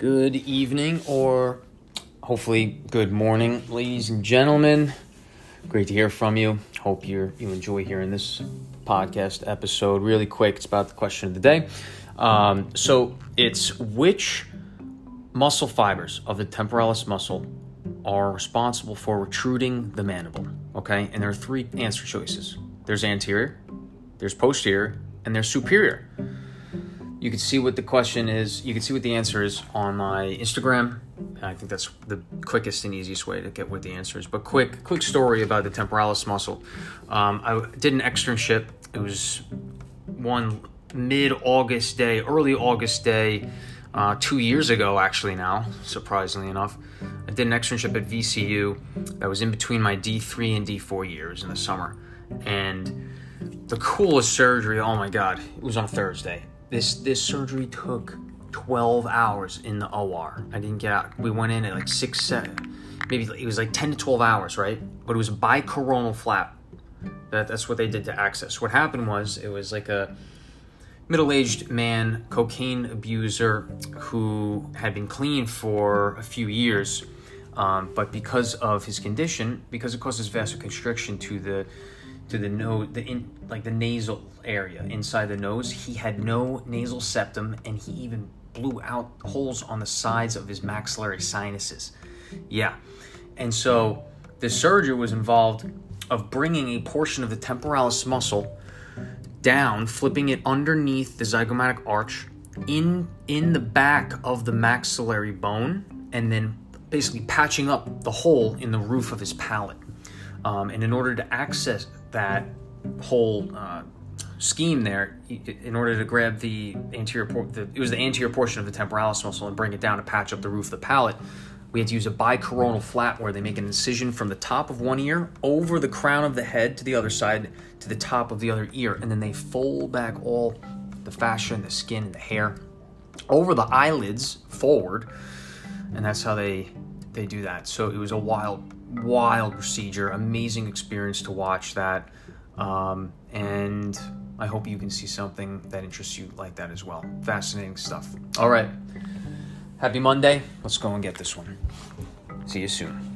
Good evening, or hopefully good morning, ladies and gentlemen. Great to hear from you. Hope you you enjoy hearing this podcast episode. Really quick, it's about the question of the day. Um, so it's which muscle fibers of the temporalis muscle are responsible for retruding the mandible? Okay, and there are three answer choices. There's anterior, there's posterior, and there's superior. You can see what the question is. You can see what the answer is on my Instagram. I think that's the quickest and easiest way to get what the answer is. But quick, quick story about the temporalis muscle. Um, I did an externship. It was one mid-August day, early August day, uh, two years ago actually. Now, surprisingly enough, I did an externship at VCU that was in between my D3 and D4 years in the summer, and the coolest surgery. Oh my god, it was on Thursday this this surgery took 12 hours in the OR. I didn't get out. We went in at like six, seven, maybe it was like 10 to 12 hours, right? But it was a bicoronal flap. That, that's what they did to access. What happened was it was like a middle-aged man, cocaine abuser, who had been clean for a few years, um, but because of his condition, because it causes vasoconstriction to the to the nose, the in, like the nasal area inside the nose. He had no nasal septum, and he even blew out holes on the sides of his maxillary sinuses. Yeah, and so the surgery was involved of bringing a portion of the temporalis muscle down, flipping it underneath the zygomatic arch, in in the back of the maxillary bone, and then basically patching up the hole in the roof of his palate. Um, and in order to access that whole uh, scheme there, in order to grab the anterior, por- the, it was the anterior portion of the temporalis muscle and bring it down to patch up the roof of the palate. We had to use a bicoronal flap where they make an incision from the top of one ear over the crown of the head to the other side to the top of the other ear, and then they fold back all the fascia and the skin and the hair over the eyelids forward, and that's how they they do that. So it was a wild wild procedure, amazing experience to watch that. Um, and I hope you can see something that interests you like that as well. Fascinating stuff. All right. Happy Monday. Let's go and get this one. See you soon.